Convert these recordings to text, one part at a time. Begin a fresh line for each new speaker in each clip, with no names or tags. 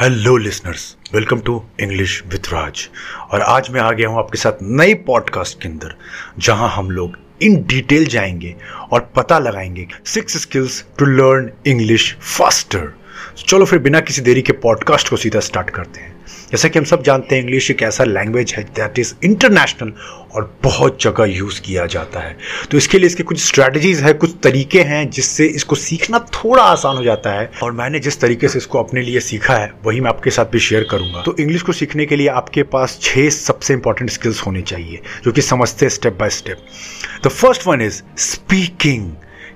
Hello listeners welcome to English with Raj और आज मैं आ गया हूँ आपके साथ नई पॉडकास्ट के अंदर, जहाँ हम लोग इन डिटेल जाएँगे और पता लगाएँगे six skills to learn English faster चलो फिर बिना किसी देरी के पॉडकास्ट को सीधा स्टार्ट करते हैं। जैसा कि हम सब जानते हैं इंग्लिश एक ऐसा लैंग्वेज है दैट इज़ इंटरनेशनल और बहुत जगह यूज़ किया जाता है। तो इसके लिए इसके कुछ स्ट्रैटेजीज है, कुछ तरीके हैं जिससे इसको सीखना थोड़ा आसान हो जाता है। और मैंने जिस तरीके से इसको अपने लिए सीखा है, वही मैं आपके साथ भी शेयर करूँगा। तो इंग्लिश को सीखने के लिए आपके पास छह सबसे इंपॉर्टेंट स्किल्स होने चाहिए, जो कि समझते हैं step by step the first one is speaking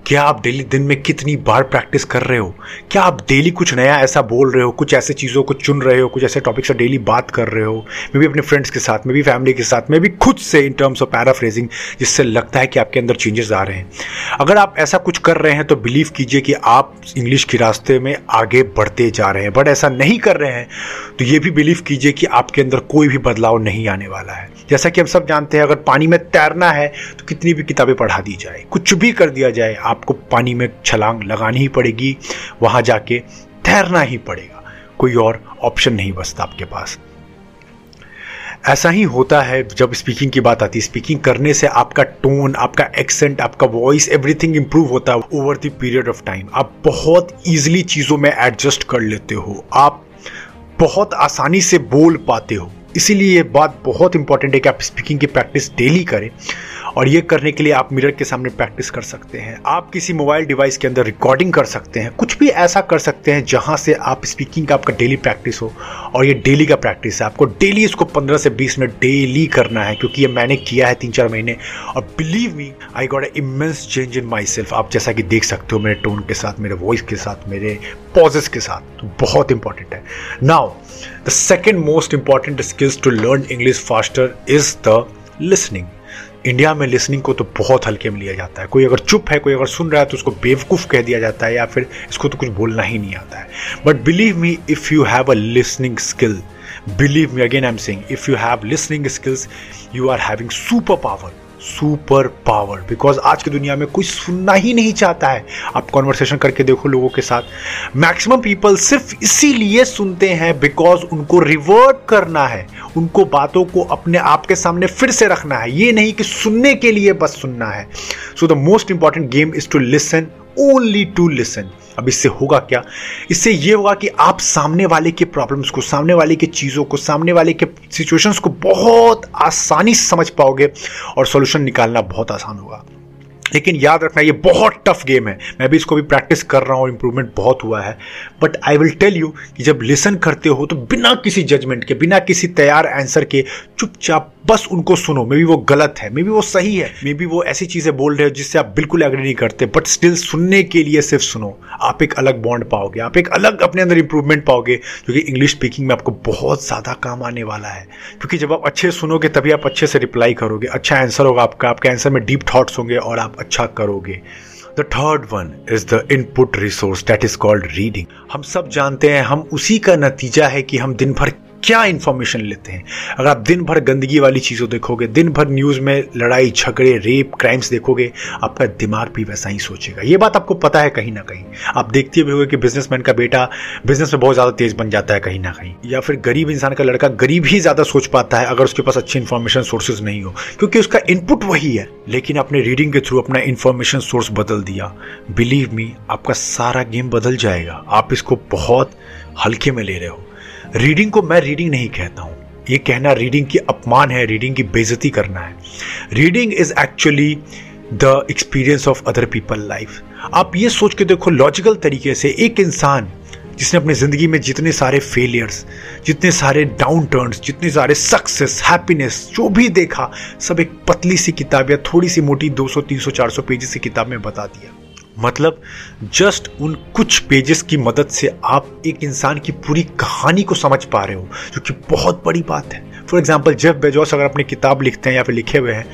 क्या आप डेली दिन में कितनी बार प्रैक्टिस कर रहे हो? क्या आप डेली कुछ नया ऐसा बोल रहे हो? कुछ ऐसे चीज़ों को चुन रहे हो? कुछ ऐसे टॉपिक से डेली बात कर रहे हो? मे भी अपने फ्रेंड्स के साथ में भी फैमिली के साथ मे भी खुद से इन टर्म्स ऑफ़ पैराफ्रेजिंग जिससे लगता है कि आपके अंदर चेंजेस आ रहे हैं। अगर आप ऐसा कुछ कर रहे हैं तो बिलीव कीजिए कि आप इंग्लिश के रास्ते में आगे बढ़ते जा रहे हैं। बट ऐसा नहीं कर रहे हैं तो ये भी बिलीव कीजिए कि आपके अंदर कोई भी बदलाव नहीं आने वाला है। जैसा कि हम सब जानते हैं, अगर पानी में तैरना है तो कितनी भी किताबें पढ़ा दी जाए, कुछ भी कर दिया जाए आपको पानी में छलांग लगानी ही पड़ेगी, वहाँ जाके तैरना ही पड़ेगा। कोई और ऑप्शन नहीं बचता आपके पास। ऐसा ही होता है जब स्पीकिंग की बात आती है। स्पीकिंग करने से आपका टोन आपका एक्सेंट आपका वॉइस एवरीथिंग इंप्रूव होता है over the period of time आप बहुत इजीली चीज़ों में एडजस्ट कर लेते हो। आप बहुत आसानी से बोल पाते हो। इसीलिए ये बात बहुत इंपॉर्टेंट है कि आप स्पीकिंग की प्रैक्टिस डेली करें। और ये करने के लिए आप मिरर के सामने प्रैक्टिस कर सकते हैं। आप किसी मोबाइल डिवाइस के अंदर रिकॉर्डिंग कर सकते हैं। कुछ भी ऐसा कर सकते हैं जहाँ से आप स्पीकिंग का आपका डेली प्रैक्टिस हो और ये डेली का प्रैक्टिस है। आपको डेली इसको 15 से 20 मिनट डेली करना है क्योंकि ये मैंने किया है तीन चार महीने। और believe me I got a immense change in myself आप जैसा कि देख सकते हो मेरे टोन के साथ, मेरे वॉइस के साथ, मेरे पॉजेस के साथ। तो बहुत इंपॉर्टेंट है। Now the second most important skills to learn English faster is the listening India में लिसनिंग को तो बहुत हल्के में लिया जाता है। कोई अगर चुप है, कोई अगर सुन रहा है तो उसको बेवकूफ़ कह दिया जाता है या फिर इसको तो कुछ बोलना ही नहीं आता है। But believe me if you have a listening skill believe me again I am saying if you have listening skills you are having super power super power because आज की दुनिया में कोई सुनना ही नहीं चाहता है। आप कॉन्वर्सेशन करके देखो लोगों के साथ। मैक्सिमम पीपल सिर्फ़ इसीलिए सुनते हैं बिकॉज़ उनको रिवर्ट करना है। उनको बातों को अपने आप के सामने फिर से रखना है। ये नहीं कि सुनने के लिए बस सुनना है। So the most important game is to listen only to listen अब इससे होगा क्या? इससे ये होगा कि आप सामने वाले के प्रॉब्लम्स को, सामने वाले की चीज़ों को, सामने वाले के सिचुएशंस को बहुत आसानी समझ पाओगे और सॉल्यूशन निकालना बहुत आसान होगा। लेकिन याद रखना, ये बहुत टफ गेम है। मैं भी इसको भी प्रैक्टिस कर रहा हूँ इंप्रूवमेंट बहुत हुआ है। But I will tell you कि जब लिसन करते हो तो बिना किसी जजमेंट के, बिना किसी तैयार आंसर के, चुपचाप बस उनको सुनो। मे बी वो गलत है मे बी वो सही है मे बी वो ऐसी चीज़ें बोल रहे हो जिससे आप बिल्कुल एग्री नहीं करते। बट स्टिल सुनने के लिए सिर्फ़ सुनो। आप एक अलग बॉन्ड पाओगे, आप एक अलग अपने अंदर इंप्रूवमेंट पाओगे, जो कि इंग्लिश स्पीकिंग में आपको बहुत ज़्यादा काम आने वाला है। क्योंकि जब आप अच्छे सुनोगे, तभी आप अच्छे से रिप्लाई करोगे अच्छा आंसर होगा आपका, आपके आंसर में डीप थॉट्स होंगे और आप अच्छा करोगे। The third one is the input resource that is called reading हम सब जानते हैं, हम उसी का नतीजा है कि हम दिन भर क्या इंफॉर्मेशन लेते हैं? अगर आप दिन भर गंदगी वाली चीज़ों देखोगे दिन भर न्यूज़ में लड़ाई, झगड़े रेप क्राइम्स देखोगे, आपका दिमाग भी वैसा ही सोचेगा। ये बात आपको पता है कहीं ना कहीं। आप देखते भी होगे कि बिजनेसमैन का बेटा बिज़नेस में बहुत ज़्यादा तेज बन जाता है कहीं ना कहीं। या फिर गरीब इंसान का लड़का गरीब ही ज़्यादा सोच पाता है अगर उसके पास अच्छी इन्फॉर्मेशन सोर्सेज नहीं हो। क्योंकि उसका इनपुट वही है। लेकिन आपने रीडिंग के थ्रू अपना इन्फॉर्मेशन सोर्स बदल दिया। बिलीव मी आपका सारा गेम बदल जाएगा। आप इसको बहुत हल्के में ले रहे हो। रीडिंग को मैं रीडिंग नहीं कहता हूँ। ये कहना रीडिंग की अपमान है रीडिंग की बेजती करना है। Reading is actually the experience of other people life आप ये सोच के देखो लॉजिकल तरीके से एक इंसान जिसने अपनी ज़िंदगी में जितने सारे फेलियर्स जितने सारे डाउन टर्न्स जितने सारे सक्सेस हैप्पीनेस जो भी देखा, सब एक पतली सी किताब या थोड़ी सी मोटी 200 300 400 पेजेस की किताब में बता दिया। मतलब जस्ट उन कुछ पेजेस की मदद से आप एक इंसान की पूरी कहानी को समझ पा रहे हो, जो कि बहुत बड़ी बात है। फॉर एग्ज़ाम्पल जेफ बेजोस अगर अपनी किताब लिखते हैं या फिर लिखे हुए हैं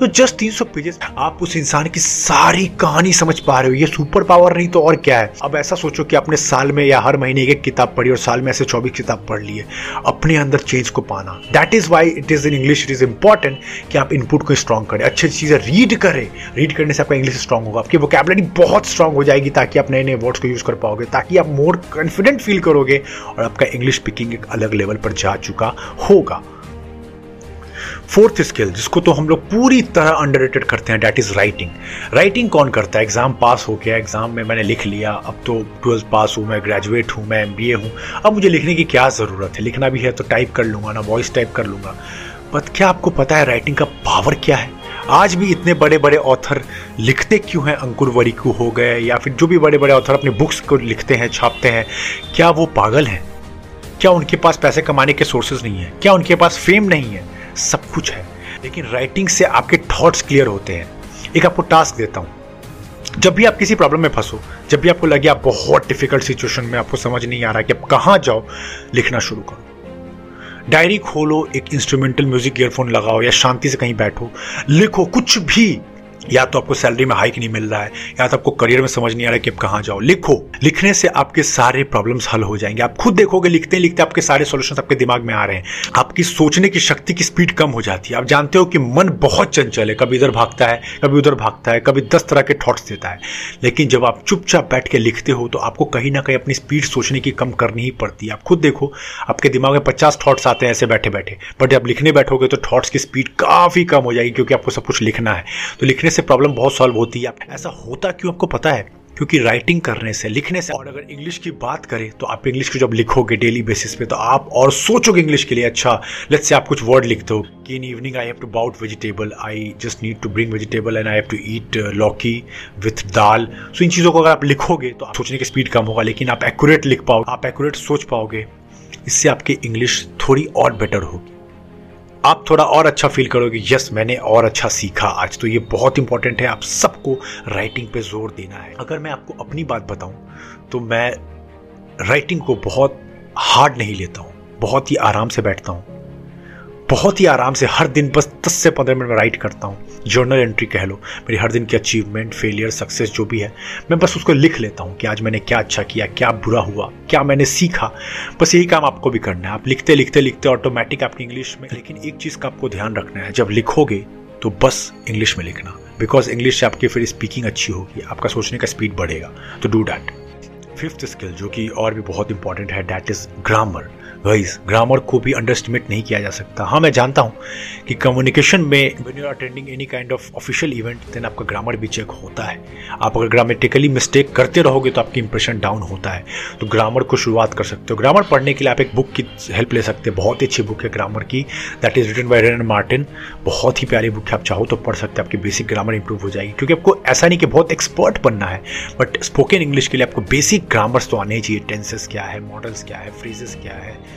तो जस्ट तीन सौ पेजेस आप उस इंसान की सारी कहानी समझ पा रहे हो। ये सुपर पावर नहीं तो और क्या है? अब ऐसा सोचो कि आपने साल में या हर महीने एक किताब पढ़ी और साल में ऐसे चौबीस किताब पढ़ ली है। अपने अंदर चेंज को पाना। That is why it is in English it is important कि आप इनपुट को स्ट्रॉन्ग करें। अच्छी चीज़ें रीड करें। रीड करने से आपका इंग्लिश स्ट्रॉन्ग होगा। आपकी वोकेबलरी बहुत स्ट्रॉन्ग हो जाएगी ताकि आप नए नए वर्ड्स को यूज़ कर पाओगे, ताकि आप मोर कॉन्फिडेंट फील करोगे और आपका इंग्लिश स्पीकिंग एक अलग लेवल पर जा चुका होगा। फोर्थ स्किल, जिसको तो हम लोग पूरी तरह अंडर करते हैं डैट इज़ राइटिंग राइटिंग कौन करता है? एग्ज़ाम पास हो गया एग्ज़ाम में मैंने लिख लिया, अब तो ट्वेल्थ पास हूँ, मैं ग्रेजुएट हूँ, मैं एमबीए हूँ। अब मुझे लिखने की क्या ज़रूरत है? लिखना भी है तो टाइप कर लूँगा ना वॉइस टाइप कर लूँगा। बट क्या आपको पता है राइटिंग का पावर क्या है? आज भी इतने बड़े बड़े ऑथर लिखते क्यों हैं? अंकुर वरिकू हो गए, या फिर जो भी बड़े बड़े ऑथर अपने बुक्स को लिखते हैं, छापते हैं, क्या वो पागल हैं? क्या उनके पास पैसे कमाने के सोर्सेज नहीं है? क्या उनके पास फेम नहीं है? सब कुछ है। लेकिन राइटिंग से आपके थॉट्स क्लियर होते हैं। एक आपको टास्क देता हूँ। जब भी आप किसी प्रॉब्लम में फंसो, जब भी आपको लगे आप बहुत डिफ़िकल्ट सिचुएशन में, आपको समझ नहीं आ रहा कि आप कहाँ जाओ, लिखना शुरू करो। डायरी खोलो, एक इंस्ट्रूमेंटल म्यूज़िक ईयरफोन लगाओ या शांति से कहीं बैठो। लिखो, कुछ भी। या तो आपको सैलरी में हाइक नहीं मिल रहा है, या तो आपको करियर में समझ नहीं आ रहा है कि आप कहाँ जाओ। लिखो। लिखने से आपके सारे प्रॉब्लम्स हल हो जाएँगे। आप खुद देखोगे, लिखते लिखते आपके सारे सॉल्यूशंस आपके दिमाग में आ रहे हैं। आपकी सोचने की शक्ति की स्पीड कम हो जाती है। आप जानते हो कि मन बहुत चंचल है। कभी इधर भागता है, कभी उधर भागता है, कभी दस तरह के थॉट्स देता है। लेकिन जब आप चुपचाप बैठ के लिखते हो तो आपको कहीं ना कहीं अपनी स्पीड सोचने की कम करनी ही पड़ती है। आप खुद देखो, आपके दिमाग में पचास थॉट्स आते हैं ऐसे बैठे बैठे बट जब लिखने बैठोगे तो थॉट्स की स्पीड काफ़ी कम हो जाएगी, क्योंकि आपको सब कुछ लिखना है। तो लिखने से प्रॉब्लम बहुत सॉल्व होती है। ऐसा होता क्यों आपको पता है? क्योंकि राइटिंग करने से, लिखने से, और अगर इंग्लिश की बात करें तो आप इंग्लिश को जब लिखोगे डेली बेसिस पे तो आप और सोचोगे इंग्लिश के लिए अच्छा लेट्स से आप कुछ वर्ड लिखते हो कि in evening I have to bought vegetable I just need to bring vegetable and I have to eat lauki with dal so इन चीज़ों को अगर आप लिखोगे तो आप सोचने की स्पीड कम होगा, लेकिन आप एक्यूरेट लिख पाओगे, आप एक्यूरेट सोच पाओगे, इससे आपकी इंग्लिश थोड़ी और बेटर होगी। आप थोड़ा और अच्छा फील करोगे यस मैंने और अच्छा सीखा आज। तो ये बहुत इंपॉर्टेंट है, आप सबको राइटिंग पे ज़ोर देना है। अगर मैं आपको अपनी बात बताऊँ तो मैं राइटिंग को बहुत हार्ड नहीं लेता हूँ, बहुत ही आराम से बैठता हूँ। बहुत ही आराम से हर दिन, बस दस से पंद्रह मिनट में राइट करता हूँ। जर्नल एंट्री कह लो, मेरी हर दिन की अचीवमेंट फेलियर सक्सेस जो भी है, मैं बस उसको लिख लेता हूँ कि आज मैंने क्या अच्छा किया, क्या बुरा हुआ, क्या मैंने सीखा। बस यही काम आपको भी करना है। आप लिखते लिखते लिखते ऑटोमेटिक आपकी इंग्लिश में, लेकिन एक चीज़ का आपको ध्यान रखना है, जब लिखोगे तो बस इंग्लिश में लिखना। बिकॉज़ इंग्लिश से आपकी फिर स्पीकिंग अच्छी होगी, आपका सोचने का स्पीड बढ़ेगा। तो डू डैट फिफ्थ स्किल जो कि और भी बहुत इंपॉर्टेंट है that is grammar wise grammar को भी अंडरस्टिमेट नहीं किया जा सकता। हाँ मैं जानता हूँ कि कम्युनिकेशन में when you are attending any kind of official event then आपका ग्रामर भी चेक होता है। आप अगर ग्रामेटिकली मिस्टेक करते रहोगे तो आपकी इंप्रेशन डाउन होता है। तो ग्रामर को शुरुआत कर सकते हो। ग्रामर पढ़ने के लिए आप एक बुक की हेल्प ले सकते हैं। बहुत ही अच्छी बुक है ग्रामर की। That is written by Wren Martin बहुत ही प्यारी बुक है। आप चाहो तो पढ़ सकते हैं। आपकी बेसिक ग्रामर इंप्रूव हो जाएगी। क्योंकि आपको ऐसा नहीं कि बहुत एक्सपर्ट बनना है बट स्पोकन इंग्लिश के लिए आपको बेसिक ग्रामर्स तो आने चाहिए। टेंसेस क्या है? मॉडल्स क्या है? फ्रेजेस क्या है?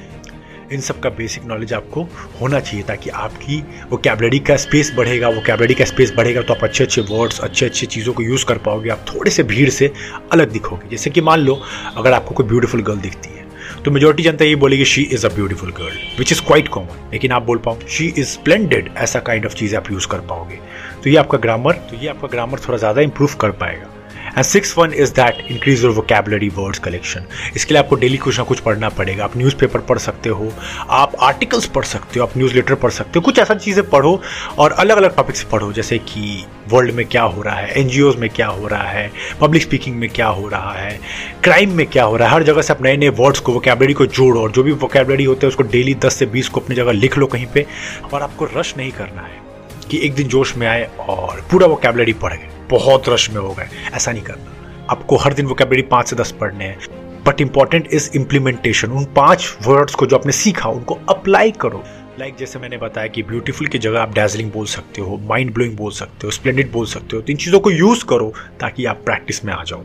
इन सब का बेसिक नॉलेज आपको होना चाहिए ताकि आपकी वो कैबलरी का स्पेस बढ़ेगा वो कैबलरी का स्पेस बढ़ेगा तो आप अच्छे अच्छे वर्ड्स अच्छे अच्छे चीज़ों को यूज़ कर पाओगे, आप थोड़े से भीड़ से अलग दिखोगे। जैसे कि मान लो, अगर आपको कोई ब्यूटीफुल गर्ल दिखती है तो मेजोरिटी जनता ये बोलेगी she is a beautiful girl which is quite common लेकिन आप बोल पाओ शी इज़ स्प्लेंडेड ऐसा काइंड ऑफ़ चीज़ आप यूज़ कर पाओगे। तो ये आपका ग्रामर तो ये आपका ग्रामर थोड़ा ज़्यादा इंप्रूव कर पाएगा। And six one is that increase your vocabulary words collection इसके लिए आपको डेली कुछ ना कुछ पढ़ना पड़ेगा। आप न्यूज़पेपर पढ़ सकते हो, आप आर्टिकल्स पढ़ सकते हो, आप न्यूज़ लेटर पढ़ सकते हो, कुछ ऐसा चीज़ें पढ़ो और अलग अलग टॉपिक्स पढ़ो, जैसे कि वर्ल्ड में क्या हो रहा है एन में क्या हो रहा है पब्लिक स्पीकिंग में क्या हो रहा है क्राइम में क्या हो रहा है, हर जगह से आप नए नए वर्ड्स को वोकेबलरी को जोड़ो और जो भी वोकेबलरी होते हैं उसको डेली दस से बीस को अपनी जगह लिख लो कहीं पर और आपको रश नहीं करना है कि एक दिन जोश में आए और पूरा वो वोकेबलरी पढ़ गए। बहुत रश में हो गए। ऐसा नहीं करना। आपको हर दिन वो वोकेबलरी पाँच से दस पढ़ने हैं। बट इंपॉर्टेंट इज़ इम्प्लीमेंटेशन उन पाँच वर्ड्स को जो आपने सीखा, उनको अप्लाई करो। लाइक like जैसे मैंने बताया कि ब्यूटीफुल की जगह आप डैजलिंग बोल सकते हो माइंड ब्लोइंग बोल सकते हो स्प्लेंडेड बोल सकते हो तो इन चीज़ों को यूज़ करो ताकि आप प्रैक्टिस में आ जाओ।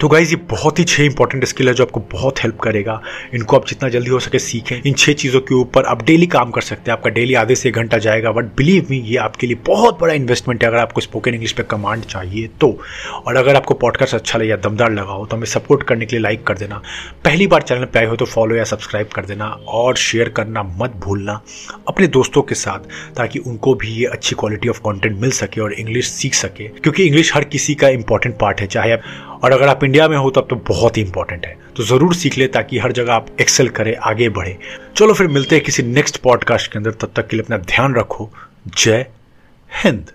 तो गाइज़ ये बहुत ही छह इंपॉर्टेंट स्किल है जो आपको बहुत हेल्प करेगा। इनको आप जितना जल्दी हो सके सीखें। इन छह चीज़ों के ऊपर आप डेली काम कर सकते हैं। आपका डेली आधे से एक घंटा जाएगा। बट बिलीव मी ये आपके लिए बहुत बड़ा इन्वेस्टमेंट है। अगर आपको स्पोकन इंग्लिश पे कमांड चाहिए तो। और अगर आपको पॉडकास्ट अच्छा लगे या दमदार लगा हो तो हमें सपोर्ट करने के लिए लाइक कर देना। पहली बार चैनल पे आए हो तो फॉलो या सब्सक्राइब कर देना। और शेयर करना मत भूलना अपने दोस्तों के साथ, ताकि उनको भी ये अच्छी क्वालिटी ऑफ़ कॉन्टेंट मिल सके और इंग्लिश सीख सके। क्योंकि इंग्लिश हर किसी का इंपॉर्टेंट पार्ट है। चाहे आप और अगर आप इंडिया में हो तब तो बहुत ही इंपॉर्टेंट है। तो ज़रूर सीख ले ताकि हर जगह आप एक्सेल करें, आगे बढ़े। चलो फिर मिलते हैं किसी नेक्स्ट पॉडकास्ट के अंदर। तब तक के लिए अपना ध्यान रखो। जय हिंद।